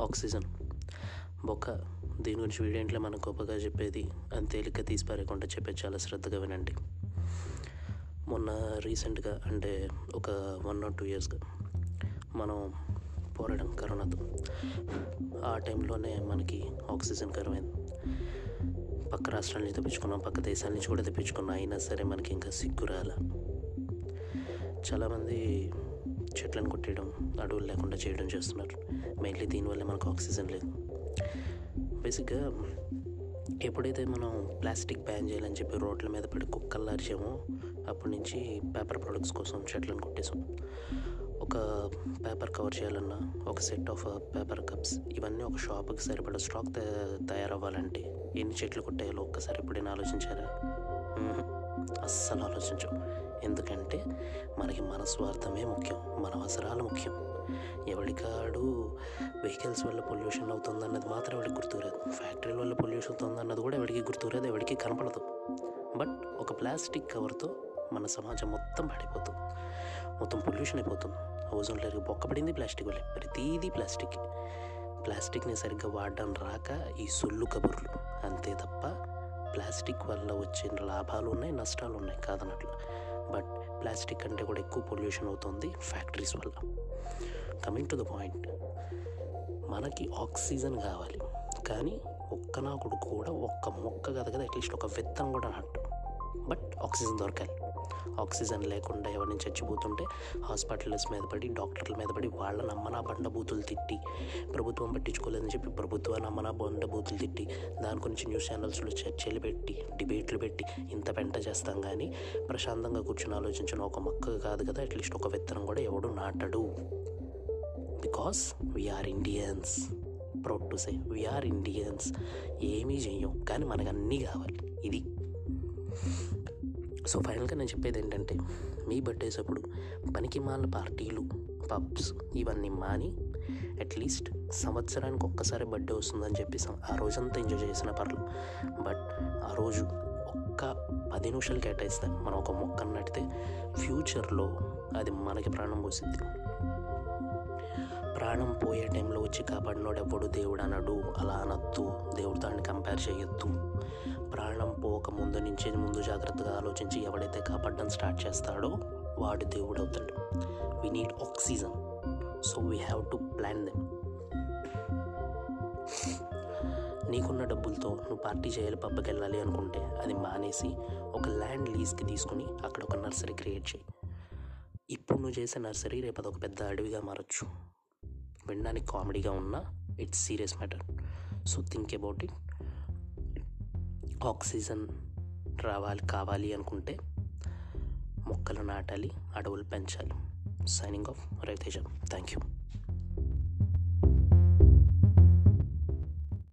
Oxygen. బొక్క దీని గురించి వీడేంట్లో మనం గొప్పగా చెప్పేది అని తేలిక తీసిపారేయకుండా చెప్పే చెప్పేది చాలా శ్రద్ధగా వినండి. మొన్న రీసెంట్గా అంటే ఒక వన్ ఆర్ టూ ఇయర్స్గా మనం పోరాడం కరోనాతో. ఆ టైంలోనే మనకి ఆక్సిజన్ కరువైంది పక్క రాష్ట్రాల నుంచి తెప్పించుకున్నాం పక్క దేశాల నుంచి కూడా తెప్పించుకున్నాం అయినా సరే మనకి ఇంకా సిగ్గు రాల. చాలామంది చెట్లను కొట్టేయడం అడవులు లేకుండా చేయడం చేస్తున్నారు. మెయిన్లీ దీనివల్ల మనకు ఆక్సిజన్ లేదు. బేసిక్గా ఎప్పుడైతే మనం ప్లాస్టిక్ బ్యాన్ చేయాలని చెప్పి రోడ్ల మీద పడి కుక్కలు అరిచామో అప్పటి నుంచి పేపర్ ప్రొడక్ట్స్ కోసం చెట్లను కొట్టేసాం ఒక పేపర్ కవర్ చేయాలన్నా ఒక సెట్ ఆఫ్ పేపర్ కప్స్ ఇవన్నీ ఒక షాప్కి సరిపడా స్టాక్ తయారవ్వాలంటే ఎన్ని చెట్లు కొట్టేయాలో ఒక్కసారి ఎప్పుడైనా ఆలోచించారా? అస్సలు ఆలోచించం. ఎందుకంటే మనకి మన స్వార్థమే ముఖ్యం మన అవసరాలు ముఖ్యం. ఎవరికాడు వెహికల్స్ వల్ల పొల్యూషన్ అవుతుంది అన్నది మాత్రం ఎవరికి గుర్తురాదు. ఫ్యాక్టరీల వల్ల పొల్యూషన్ అవుతుందన్నది కూడా ఎవరికి గుర్తురాదు ఎవరికి కనపడదు. బట్ ఒక ప్లాస్టిక్ కవర్తో మన సమాజం మొత్తం పడిపోతుంది. మొత్తం పొల్యూషన్ అయిపోతుంది. ఓజోన్ లేరు బొక్కపడింది ప్లాస్టిక్ వల్ల ప్రతిదీ ప్లాస్టిక్. ప్లాస్టిక్ని సరిగ్గా వాడడం రాక ఈ సొల్లు కబుర్లు. అంతే తప్ప ప్లాస్టిక్ వల్ల వచ్చే లాభాలు ఉన్నాయి నష్టాలు ఉన్నాయి కాదన్నట్లు ప్లాస్టిక్ అంటే కూడా ఎక్కువ పొల్యూషన్ అవుతుంది ఫ్యాక్టరీస్ వల్ల. కమింగ్ టు ద పాయింట్ మనకి ఆక్సిజన్ కావాలి. కానీ ఒక్క నాకుడు కూడా ఒక్క మొక్క కదా కదా అట్లీస్ట్ ఒక విత్తనం కూడా నాటు బట్ ఆక్సిజన్ దొరకాలి. ఆక్సిజన్ లేకుండా ఎవరిని చచ్చిపోతుంటే హాస్పిటల్స్ మీద పడి డాక్టర్ల మీద పడి వాళ్ళ నమ్మనా బండ బూతులు తిట్టి ప్రభుత్వం పట్టించుకోలేదని చెప్పి ప్రభుత్వ నమ్మనా బండ బూతులు తిట్టి దాని గురించి న్యూస్ ఛానల్స్లో చర్చలు పెట్టి డిబేట్లు పెట్టి ఇంత పెంట చేస్తాం కానీ ప్రశాంతంగా కూర్చొని ఆలోచించిన ఒక మొక్క కాదు కదా అట్లీస్ట్ ఒక విత్తనం కూడా ఎవడు నాటడు. Because we are Indians. Proud to say we are Indians. ఏమీ చెయ్యం కానీ మనకు అన్నీ కావాలి. ఇది. సో ఫైనల్గా నేను చెప్పేది ఏంటంటే మీ బర్త్డేస్ అప్పుడు పనికి మాల పార్టీలు పబ్స్ ఇవన్నీ మాని అట్లీస్ట్ సంవత్సరానికి ఒక్కసారి బర్త్డే వస్తుందని చెప్పి ఆ రోజంతా ఎంజాయ్ చేసిన పర్లు. బట్ ఆ రోజు ఒక్క పది నిమిషాలు కేటాయిస్తే మనం ఒక మొక్క నాటితే ఫ్యూచర్లో అది మనకి ప్రాణం పోసిద్ది. ప్రాణం పోయే టైంలో వచ్చి కాపాడినోడు ఎవడు దేవుడు అనడు అలా అనొద్దు దేవుడితో దాన్ని కంపేర్ చేయొద్దు. ప్రాణం పోక ముందు నుంచి ముందు జాగ్రత్తగా ఆలోచించి ఎవడైతే కాపాడడం స్టార్ట్ చేస్తాడో వాడు దేవుడు అవుతాడు. We need oxygen so we have to plan them నీకున్న డబ్బులతో నువ్వు పార్టీ చేయాలి పబ్బకి వెళ్ళాలి అనుకుంటే అది మానేసి ఒక ల్యాండ్ లీజ్కి తీసుకుని అక్కడ ఒక నర్సరీ క్రియేట్ చేయి. ఇప్పుడు నువ్వు చేసే నర్సరీ రేపు అదొక పెద్ద అడవిగా మారచ్చు. వినడానికి కామెడీగా ఉన్నా it's serious matter so think about it oxygen రావాలి కావాలి అనుకుంటే మొక్కలు నాటాలి అడవులు పెంచాలి. Signing off Raviteja thank you